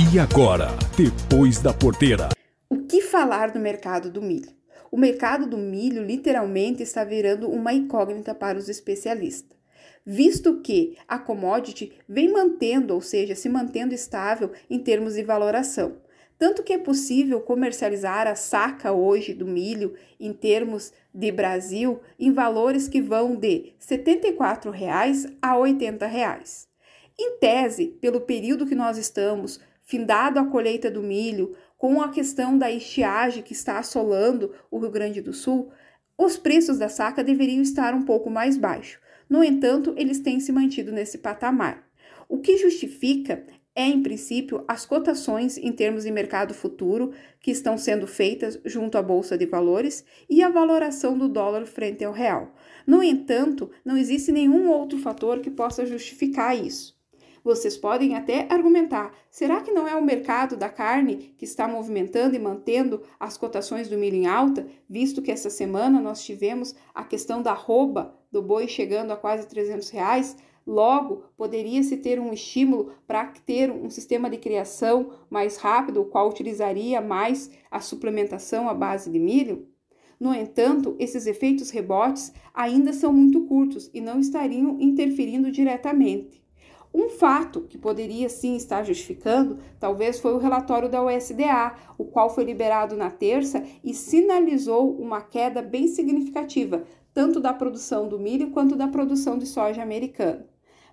E agora, depois da porteira. O que falar do mercado do milho? O mercado do milho literalmente está virando uma incógnita para os especialistas, visto que a commodity vem mantendo, ou seja, se mantendo estável em termos de valoração. Tanto que é possível comercializar a saca hoje do milho em termos de Brasil em valores que vão de 74 reais a 80 reais. Em tese, pelo período que nós estamos, findado a colheita do milho, com a questão da estiagem que está assolando o Rio Grande do Sul, os preços da saca deveriam estar um pouco mais baixos. No entanto, eles têm se mantido nesse patamar. O que justifica é, em princípio, as cotações em termos de mercado futuro que estão sendo feitas junto à Bolsa de Valores e a valoração do dólar frente ao real. No entanto, não existe nenhum outro fator que possa justificar isso. Vocês podem até argumentar: será que não é o mercado da carne que está movimentando e mantendo as cotações do milho em alta, visto que essa semana nós tivemos a questão da rouba do boi chegando a quase 300 reais? Logo, poderia-se ter um estímulo para ter um sistema de criação mais rápido, o qual utilizaria mais a suplementação à base de milho? No entanto, esses efeitos rebotes ainda são muito curtos e não estariam interferindo diretamente. Um fato que poderia sim estar justificando, talvez foi o relatório da USDA, o qual foi liberado na terça e sinalizou uma queda bem significativa, tanto da produção do milho quanto da produção de soja americana.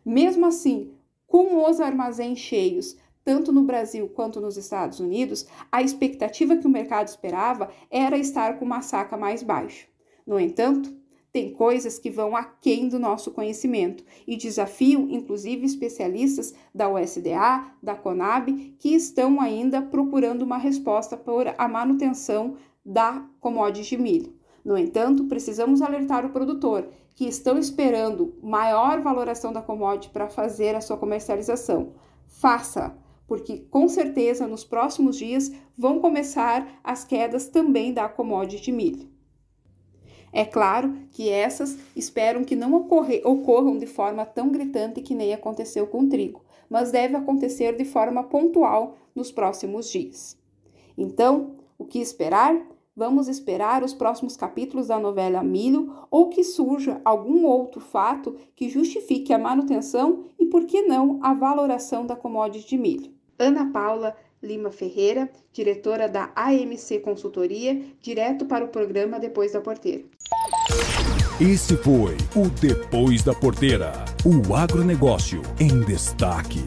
Mesmo assim, com os armazéns cheios, tanto no Brasil quanto nos Estados Unidos, a expectativa que o mercado esperava era estar com uma saca mais baixa. No entanto, tem coisas que vão aquém do nosso conhecimento e desafiam, inclusive, especialistas da USDA, da Conab, que estão ainda procurando uma resposta para a manutenção da commodity de milho. No entanto, precisamos alertar o produtor que estão esperando maior valoração da commodity para fazer a sua comercialização. Faça, porque com certeza nos próximos dias vão começar as quedas também da commodity de milho. É claro que essas esperam que não ocorre, ocorram de forma tão gritante que nem aconteceu com o trigo, mas deve acontecer de forma pontual nos próximos dias. Então, o que esperar? Vamos esperar os próximos capítulos da novela Milho ou que surja algum outro fato que justifique a manutenção e, por que não, a valoração da commodity de milho. Ana Paula Lima Ferreira, diretora da AMC Consultoria, direto para o programa Depois da Porteira. Esse foi o Depois da Porteira, o agronegócio em destaque.